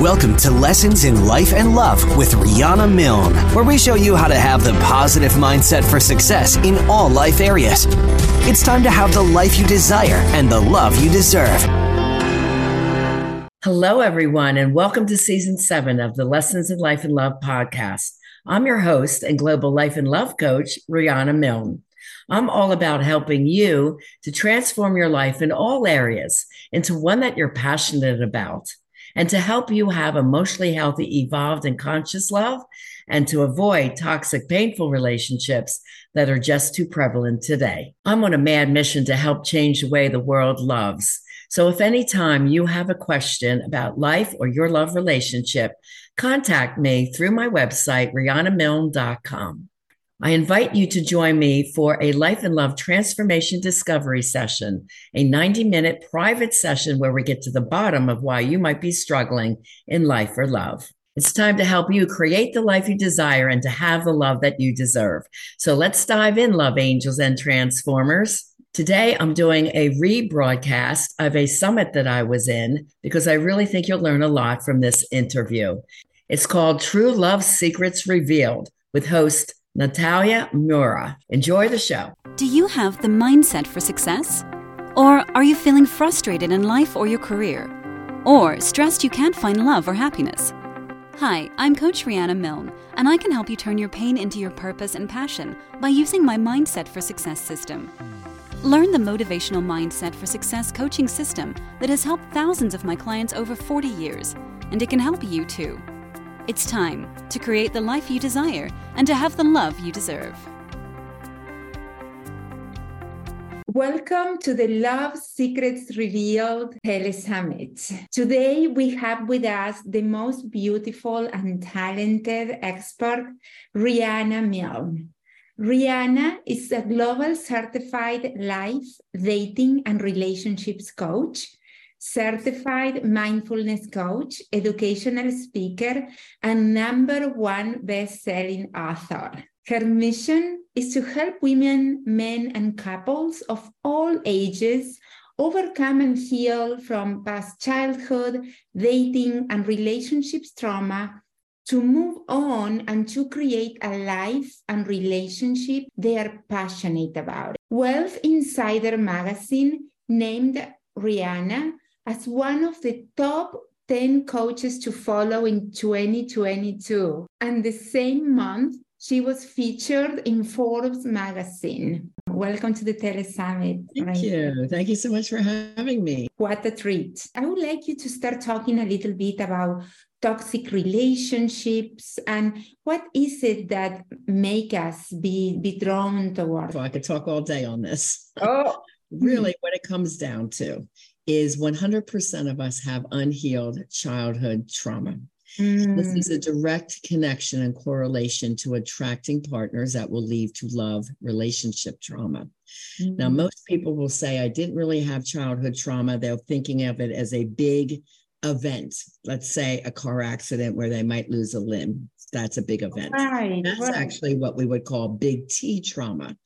Welcome to Lessons in Life and Love with Riana Milne, where we show you how to have the positive mindset for success in all life areas. It's time to have the life you desire and the love you deserve. Hello, everyone, and welcome to season seven of the Lessons in Life and Love podcast. I'm your host and global life and love coach, Riana Milne. I'm all about helping you to transform your life in all areas into one that you're passionate about and to help you have emotionally healthy, evolved, and conscious love and to avoid toxic, painful relationships that are just too prevalent today. I'm on a mad mission to help change the way the world loves. So if any time you have a question about life or your love relationship, contact me through my website, rianamilne.com. I invite you to join me for a Life and Love Transformation Discovery session, a 90 minute private session where we get to the bottom of why you might be struggling in life or love. It's time to help you create the life you desire and to have the love that you deserve. So let's dive in, love angels and transformers. Today, I'm doing a rebroadcast of a summit that I was in because I really think you'll learn a lot from this interview. It's called True Love Secrets Revealed with host Natalia Murura. Enjoy the show. Do you have the mindset for success? Or are you feeling frustrated in life or your career? Or stressed you can't find love or happiness? Hi, I'm Coach Riana Milne, and I can help you turn your pain into your purpose and passion by using my Mindset for Success system. Learn the motivational Mindset for Success coaching system that has helped thousands of my clients over 40 years, and it can help you too. It's time to create the life you desire and to have the love you deserve. Welcome to the Love Secrets Revealed Tele Summit. Today we have with us the most beautiful and talented expert, Riana Milne. Riana is a global certified life, dating, and relationships coach certified mindfulness coach, educational speaker, and number one best-selling author. Her mission is to help women, men, and couples of all ages overcome and heal from past childhood, dating, and relationships trauma to move on and to create a life and relationship they are passionate about. Wealth Insider magazine named Riana as one of the top 10 coaches to follow in 2022. And the same month, she was featured in Forbes magazine. Welcome to the Tele Summit. Thank right? you. Thank you so much for having me. What a treat. I would like you to start talking a little bit about toxic relationships and what is it that make us be, be drawn toward? Well, I could talk all day on this. Oh. really, what it comes down to is 100% of us have unhealed childhood trauma. Mm. This is a direct connection and correlation to attracting partners that will lead to love relationship trauma. Mm. Now, most people will say, I didn't really have childhood trauma. They're thinking of it as a big event. Let's say a car accident where they might lose a limb. That's a big event. Right, That's right. actually what we would call big T trauma.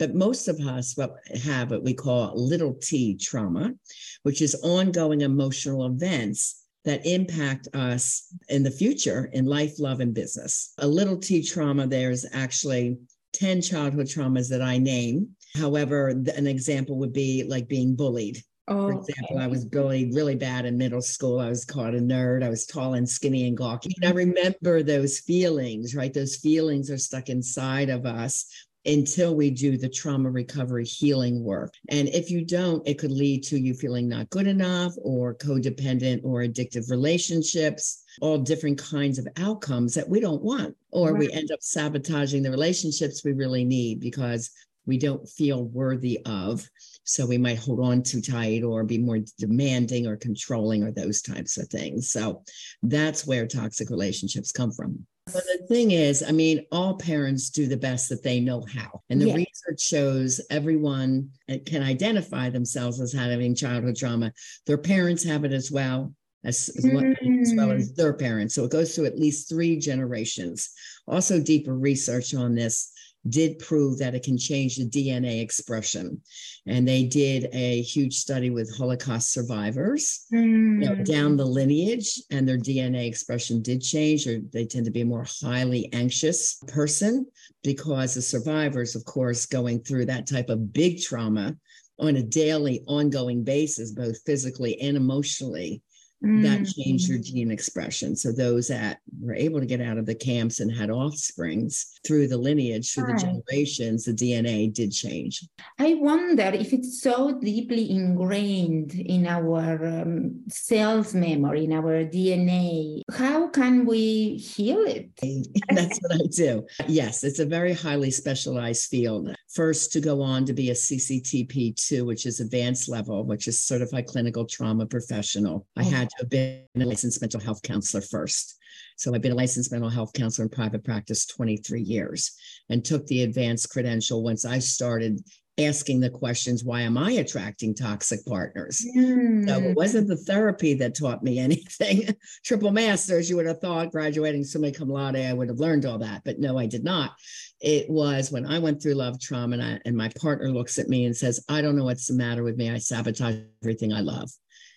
But most of us have what we call little t trauma, which is ongoing emotional events that impact us in the future in life, love, and business. A little t trauma, there's actually 10 childhood traumas that I name. However, an example would be like being bullied. Oh, For example, okay. I was bullied really bad in middle school. I was called a nerd. I was tall and skinny and gawky. And I remember those feelings, right? Those feelings are stuck inside of us until we do the trauma recovery healing work. And if you don't, it could lead to you feeling not good enough or codependent or addictive relationships, all different kinds of outcomes that we don't want. Or right. we end up sabotaging the relationships we really need because we don't feel worthy of. So we might hold on too tight or be more demanding or controlling or those types of things. So that's where toxic relationships come from. But the thing is, I mean, all parents do the best that they know how. And the yeah. research shows everyone can identify themselves as having childhood trauma. Their parents have it as well. As, well, as well as mm. their parents. So it goes through at least three generations. Also, deeper research on this did prove that it can change the DNA expression. And they did a huge study with Holocaust survivors Mm. you know, down the lineage, and their DNA expression did change, or they tend to be a more highly anxious person because the survivors, of course, going through that type of big trauma on a daily, ongoing basis, both physically and emotionally, that Mm. changed your gene expression. So those that were able to get out of the camps and had offsprings through the lineage, through the generations, the DNA did change. I wonder if it's so deeply ingrained in our um, cells memory, in our DNA. How can we heal it? That's what I do. Yes, it's a very highly specialized field. First, to go on to be a CCTP2, which is advanced level, which is certified clinical trauma professional. I had to have been a licensed mental health counselor first. So I've been a licensed mental health counselor in private practice 23 years and took the advanced credential once I started asking the questions why am I attracting toxic partners? So Mm. it wasn't the therapy that taught me anything. Triple masters, you would have thought graduating summa cum laude, I would have learned all that. But no, I did not. It was when I went through love trauma and, I, and my partner looks at me and says, I don't know what's the matter with me. I sabotage everything I love.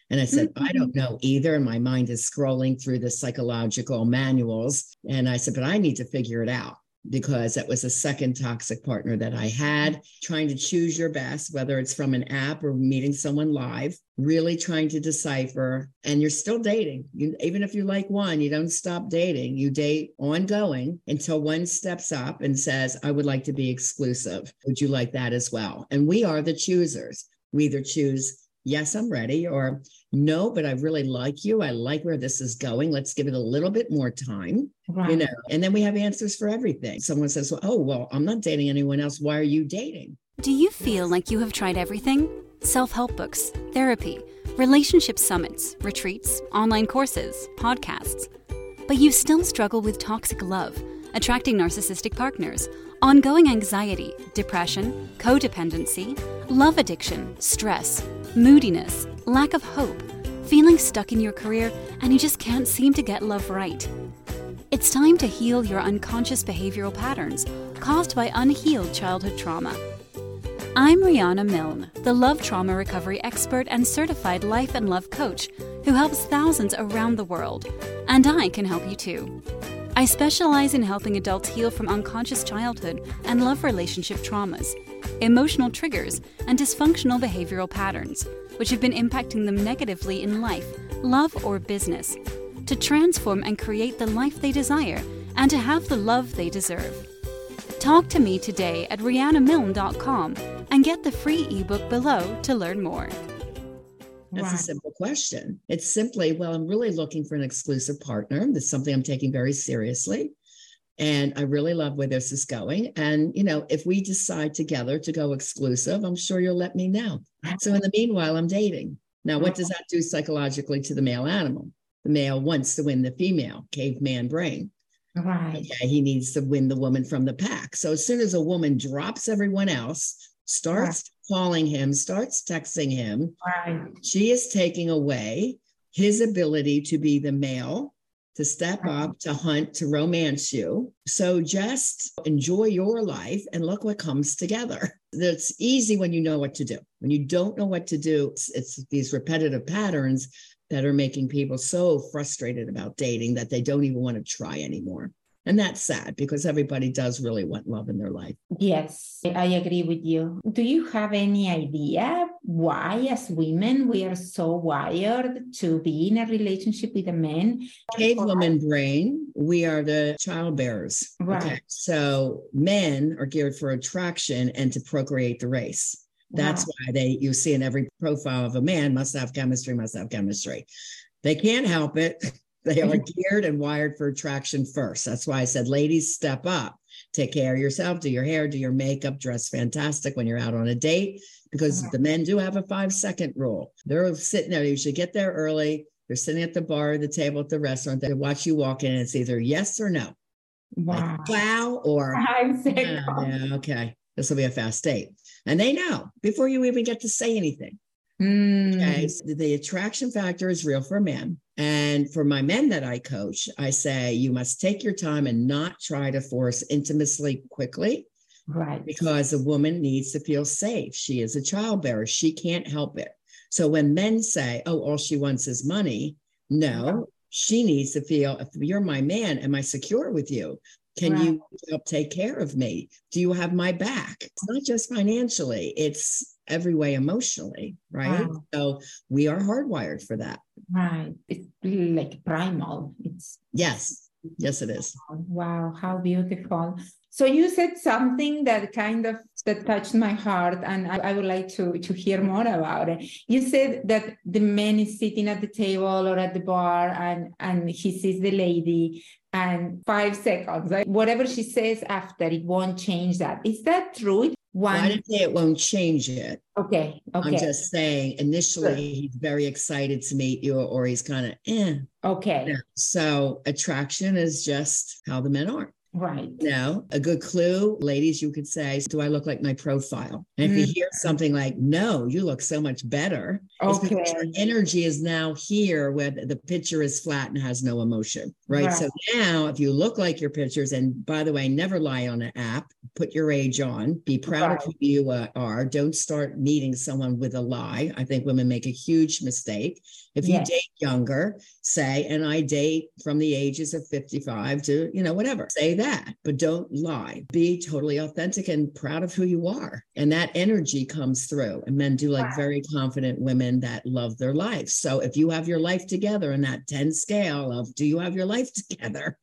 And I said, I don't know either. And my mind is scrolling through the psychological manuals. And I said, but I need to figure it out because that was a second toxic partner that I had, trying to choose your best, whether it's from an app or meeting someone live, really trying to decipher. And you're still dating. You, even if you like one, you don't stop dating. You date ongoing until one steps up and says, I would like to be exclusive. Would you like that as well? And we are the choosers. We either choose, yes, I'm ready, or no, but I really like you. I like where this is going. Let's give it a little bit more time Right. you know and then we have answers for everything someone says well, oh well i'm not dating anyone else why are you dating Do you feel like you have tried everything? Self help books, therapy, relationship summits, retreats, online courses, podcasts. But you still struggle with toxic love, attracting narcissistic partners, ongoing anxiety, depression, codependency, love addiction, stress, moodiness, lack of hope, feeling stuck in your career, and you just can't seem to get love right. It's time to heal your unconscious behavioral patterns caused by unhealed childhood trauma. I'm Riana Milne, the love trauma recovery expert and certified life and love coach who helps thousands around the world, and I can help you too. I specialize in helping adults heal from unconscious childhood and love relationship traumas, emotional triggers, and dysfunctional behavioral patterns, which have been impacting them negatively in life, love, or business, to transform and create the life they desire and to have the love they deserve. Talk to me today at rianamilne.com and get the free ebook below to learn more. That's Right. a simple question. It's simply well i'm really looking for an exclusive partner. That's something i'm taking very seriously and i really love where this is going. And you know if we decide together to go exclusive i'm sure you'll let me know. So in the meanwhile i'm dating. Now what does that do psychologically to the male animal? The male wants to win the female caveman brain. Right. Okay, he needs to win the woman from the pack. So as soon as a woman drops everyone else, starts calling him, starts texting him, Right. she is taking away his ability to be the male, to step up, to hunt, to romance you. So just enjoy your life and look what comes together. It's easy when you know what to do. When you don't know what to do, it's, it's these repetitive patterns that are making people so frustrated about dating that they don't even want to try anymore. And that's sad because everybody does really want love in their life. Yes, I agree with you. Do you have any idea why, as women, we are so wired to be in a relationship with a man? Cave woman brain, we are the child bearers. Right. So men are geared for attraction and to procreate the race. That's Wow. why they you see in every profile of a man must have chemistry, must have chemistry. They can't help it. They are mm-hmm. geared and wired for attraction first. That's why I said, ladies, step up. Take care of yourself, do your hair, do your makeup, dress fantastic when you're out on a date, because Right. the men do have a five second rule. They're sitting there, you should get there early. They're sitting at the bar, the table at the restaurant. They watch you walk in, and it's either yes or no. Wow. Like, wow, or Five seconds. yeah, okay, this will be a fast date. And they know before you even get to say anything. Mm. Okay. So the attraction factor is real for men. And for my men that I coach, I say you must take your time and not try to force intimacy quickly Right. Because a woman needs to feel safe. She is a childbearer. She can't help it. So when men say, oh, all she wants is money, no, she needs to feel if you're my man, am I secure with you? Can right. you help take care of me? Do you have my back? It's not just financially, it's every way emotionally, right? Wow. So we are hardwired for that. Right. It's like primal. It's yes. Yes, it is. Wow, how beautiful. So you said something that kind of that touched my heart, and I, I, would like to to hear more about it. You said that the man is sitting at the table or at the bar, and and he sees the lady, and five seconds, like whatever she says after, it won't change that. Is that true? One. Well, I didn't say it won't change it. Okay. Okay. I'm just saying initially he's very excited to meet you, or he's kind of eh. Okay. So attraction is just how the men are. Right. No, a good clue, ladies, you could say, Do I look like my profile? And if you hear mm-hmm. something like, No, you look so much better, okay. energy is now here where the picture is flat and has no emotion. Right? right. So now, if you look like your pictures, and by the way, never lie on an app, put your age on, be proud right. of who you uh, are. Don't start meeting someone with a lie. I think women make a huge mistake. If you yes. date younger, say, and I date from the ages of 55 to, you know, whatever, say that, but don't lie. Be totally authentic and proud of who you are. And that energy comes through. And men do like wow. very confident women that love their life. So if you have your life together in that 10 scale of do you have your life together,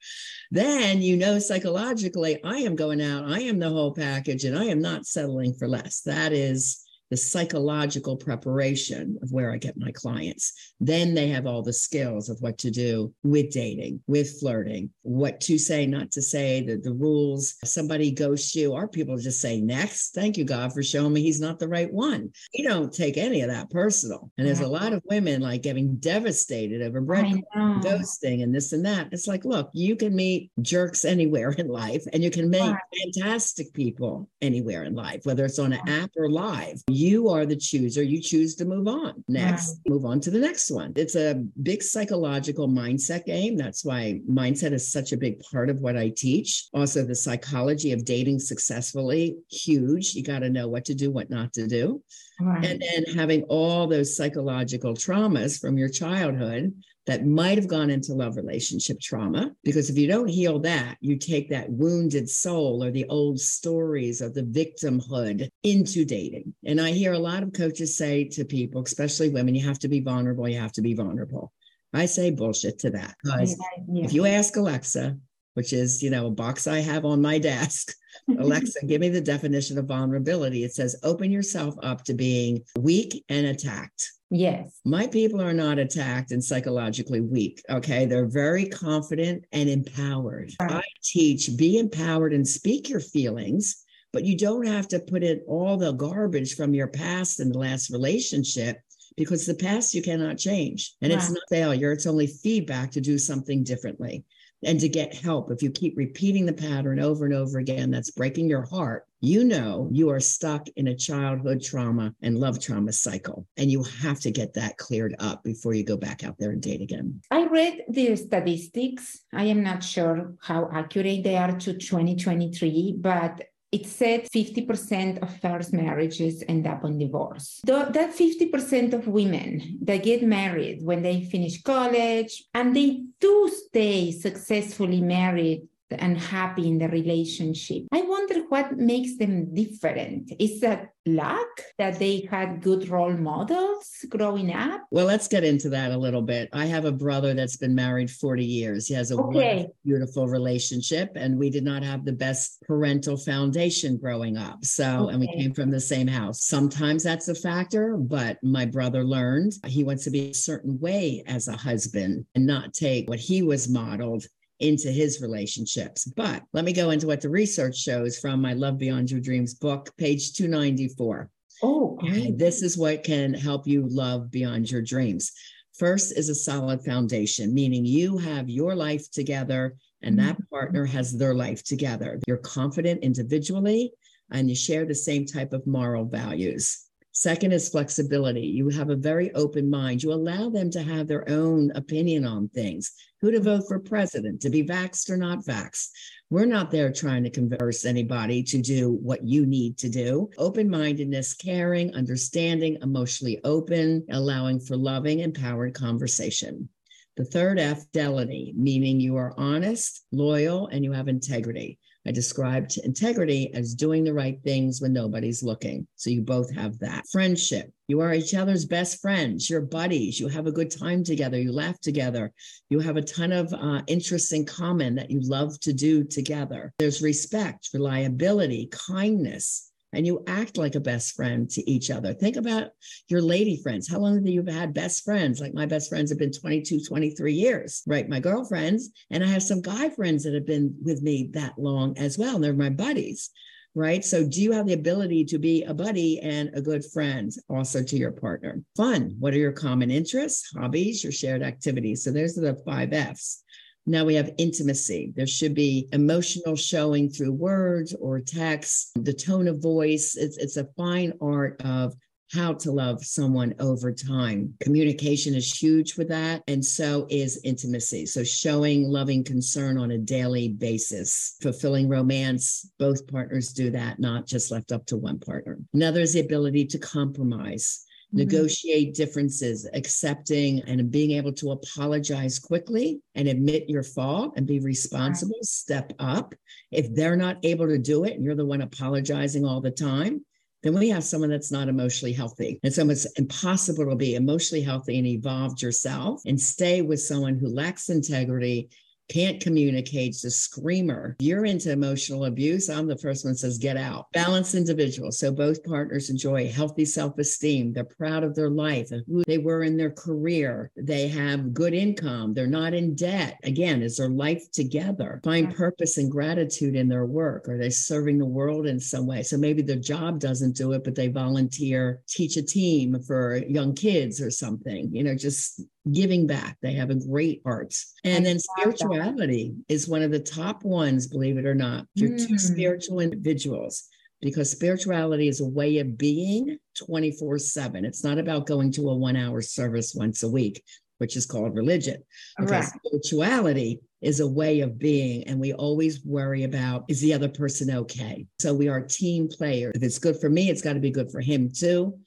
then you know psychologically, I am going out, I am the whole package, and I am not settling for less. That is the psychological preparation of where I get my clients. Then they have all the skills of what to do with dating, with flirting, what to say, not to say, the, the rules. Somebody ghosts you, our people just say, next. Thank you, God, for showing me he's not the right one. We don't take any of that personal. And there's a lot of women like getting devastated over bread ghosting and this and that. It's like, look, you can meet jerks anywhere in life and you can meet fantastic people anywhere in life, whether it's on an app or live you are the chooser. You choose to move on. Next, move on to the next one. It's a big psychological mindset game. That's why mindset is such a big part of what I teach. Also, the psychology of dating successfully, huge. You got to know what to do, what not to do. Right. And then having all those psychological traumas from your childhood that might have gone into love relationship trauma. Because if you don't heal that, you take that wounded soul or the old stories of the victimhood into dating. And I hear a lot of coaches say to people, especially women, you have to be vulnerable, you have to be vulnerable. I say bullshit to that because yeah. if you ask Alexa, which is, you know, a box I have on my desk. Alexa, give me the definition of vulnerability. It says, open yourself up to being weak and attacked. Yes. My people are not attacked and psychologically weak. Okay. They're very confident and empowered. Right. I teach be empowered and speak your feelings, but you don't have to put in all the garbage from your past and the last relationship because the past you cannot change. And right. it's not failure, it's only feedback to do something differently and to get help. If you keep repeating the pattern over and over again, that's breaking your heart. You know you are stuck in a childhood trauma and love trauma cycle, and you have to get that cleared up before you go back out there and date again. I read the statistics. I am not sure how accurate they are to 2023, but it said 50% of first marriages end up in divorce. that 50% of women that get married when they finish college and they do stay successfully married and happy in the relationship. I wonder what makes them different. Is that luck that they had good role models growing up? Well, let's get into that a little bit. I have a brother that's been married 40 years. He has a okay. beautiful relationship, and we did not have the best parental foundation growing up. So, okay. and we came from the same house. Sometimes that's a factor, but my brother learned he wants to be a certain way as a husband and not take what he was modeled into his relationships. But let me go into what the research shows from my Love Beyond Your Dreams book, page 294. Oh, great. this is what can help you love beyond your dreams. First is a solid foundation, meaning you have your life together and that mm-hmm. partner has their life together. You're confident individually and you share the same type of moral values. Second is flexibility. You have a very open mind. You allow them to have their own opinion on things who to vote for president, to be vaxxed or not vaxxed. We're not there trying to converse anybody to do what you need to do. Open mindedness, caring, understanding, emotionally open, allowing for loving, empowered conversation. The third F, fidelity, meaning you are honest, loyal, and you have integrity. I described integrity as doing the right things when nobody's looking. So you both have that. Friendship. You are each other's best friends, You're buddies. You have a good time together. You laugh together. You have a ton of uh, interests in common that you love to do together. There's respect, reliability, kindness, and you act like a best friend to each other. Think about your lady friends. How long have you had best friends? Like my best friends have been 22, 23 years, right? My girlfriends. And I have some guy friends that have been with me that long as well. And they're my buddies, right? So do you have the ability to be a buddy and a good friend also to your partner? Fun. What are your common interests, hobbies, your shared activities? So those are the five F's. Now we have intimacy. There should be emotional showing through words or text, the tone of voice. It's, it's a fine art of how to love someone over time. Communication is huge for that, and so is intimacy. So, showing loving concern on a daily basis, fulfilling romance, both partners do that, not just left up to one partner. Another is the ability to compromise. Mm-hmm. negotiate differences, accepting and being able to apologize quickly and admit your fault and be responsible, right. step up. If they're not able to do it and you're the one apologizing all the time, then we have someone that's not emotionally healthy. And so it's impossible to be emotionally healthy and evolved yourself and stay with someone who lacks integrity can't communicate, a screamer. You're into emotional abuse. I'm the first one says, get out. Balanced individual. So both partners enjoy healthy self esteem. They're proud of their life and who they were in their career. They have good income. They're not in debt. Again, is their life together? Find purpose and gratitude in their work. Are they serving the world in some way? So maybe their job doesn't do it, but they volunteer, teach a team for young kids or something, you know, just giving back. They have a great art. And then spirituality is one of the top ones, believe it or not. You're mm. two spiritual individuals because spirituality is a way of being 24 7. It's not about going to a one hour service once a week, which is called religion. Right. spirituality is a way of being. And we always worry about is the other person okay? So we are team players. If it's good for me, it's got to be good for him too.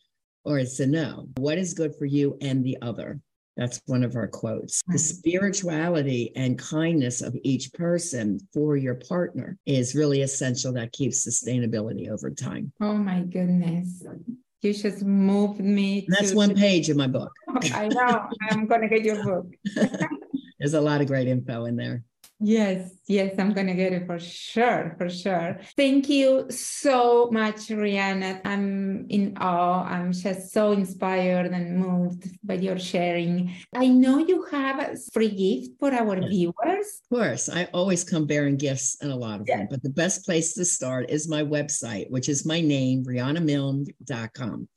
Or it's a no. What is good for you and the other? That's one of our quotes. The mm-hmm. spirituality and kindness of each person for your partner is really essential that keeps sustainability over time. Oh my goodness. You just moved me. That's to- one page in my book. I know. I'm going to get your book. There's a lot of great info in there. Yes, yes, I'm going to get it for sure, for sure. Thank you so much, Riana. I'm in awe. I'm just so inspired and moved by your sharing. I know you have a free gift for our viewers. Of course, I always come bearing gifts and a lot of them, but the best place to start is my website, which is my name, RianaMilne.com.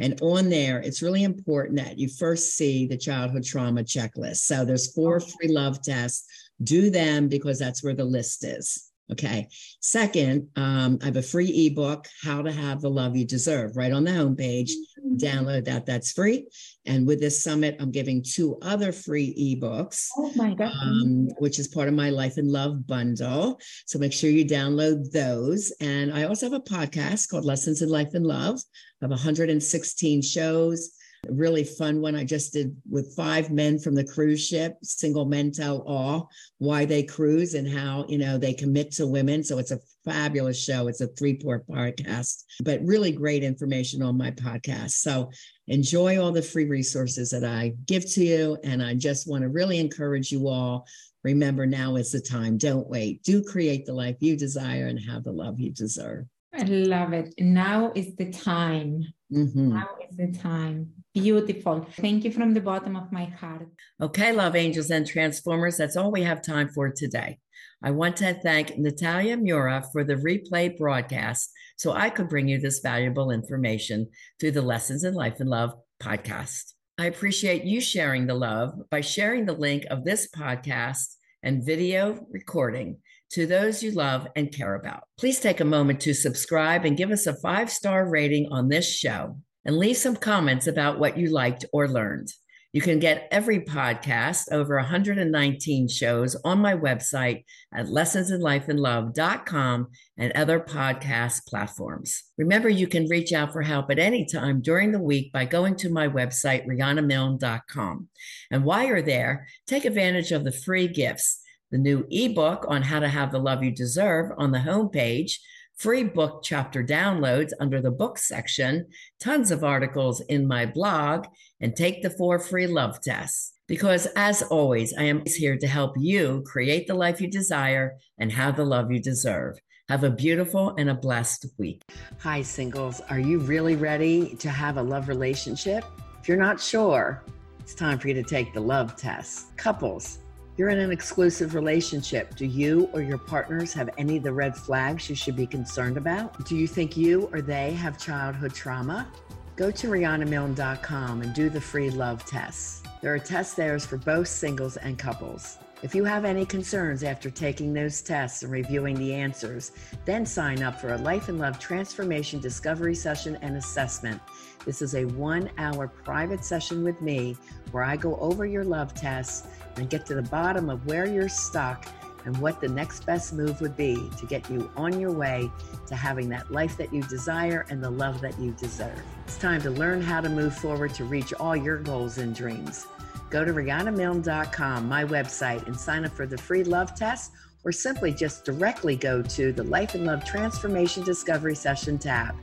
And on there, it's really important that you first see the childhood trauma checklist. So there's four oh. free love tests do them because that's where the list is. Okay. Second, um, I have a free ebook, How to Have the Love You Deserve, right on the homepage. Mm-hmm. Download that. That's free. And with this summit, I'm giving two other free ebooks, oh my God. Um, which is part of my Life and Love bundle. So make sure you download those. And I also have a podcast called Lessons in Life and Love. I have 116 shows a really fun one I just did with five men from the cruise ship. Single men tell all why they cruise and how, you know, they commit to women. So it's a fabulous show. It's a three part podcast, but really great information on my podcast. So enjoy all the free resources that I give to you. And I just want to really encourage you all. Remember, now is the time. Don't wait. Do create the life you desire and have the love you deserve. I love it. Now is the time. Mm-hmm. Now is the time. Beautiful. Thank you from the bottom of my heart. Okay, love angels and transformers, that's all we have time for today. I want to thank Natalia Murura for the replay broadcast so I could bring you this valuable information through the Lessons in Life and Love podcast. I appreciate you sharing the love by sharing the link of this podcast and video recording to those you love and care about. Please take a moment to subscribe and give us a five star rating on this show. And leave some comments about what you liked or learned. You can get every podcast, over 119 shows, on my website at lessonsinlifeandlove.com and other podcast platforms. Remember, you can reach out for help at any time during the week by going to my website, rianamilne.com. And while you're there, take advantage of the free gifts the new ebook on how to have the love you deserve on the homepage free book chapter downloads under the book section, tons of articles in my blog, and take the four free love tests. Because as always, I am here to help you create the life you desire and have the love you deserve. Have a beautiful and a blessed week. Hi, singles. Are you really ready to have a love relationship? If you're not sure, it's time for you to take the love test. Couples, you're in an exclusive relationship. Do you or your partners have any of the red flags you should be concerned about? Do you think you or they have childhood trauma? Go to rianamilne.com and do the free love tests. There are test there for both singles and couples. If you have any concerns after taking those tests and reviewing the answers, then sign up for a Life and Love Transformation Discovery Session and Assessment. This is a one hour private session with me where I go over your love tests and get to the bottom of where you're stuck and what the next best move would be to get you on your way to having that life that you desire and the love that you deserve. It's time to learn how to move forward to reach all your goals and dreams. Go to rianamilne.com, my website, and sign up for the free love test, or simply just directly go to the Life and Love Transformation Discovery Session tab.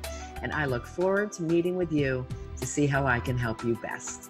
And I look forward to meeting with you to see how I can help you best.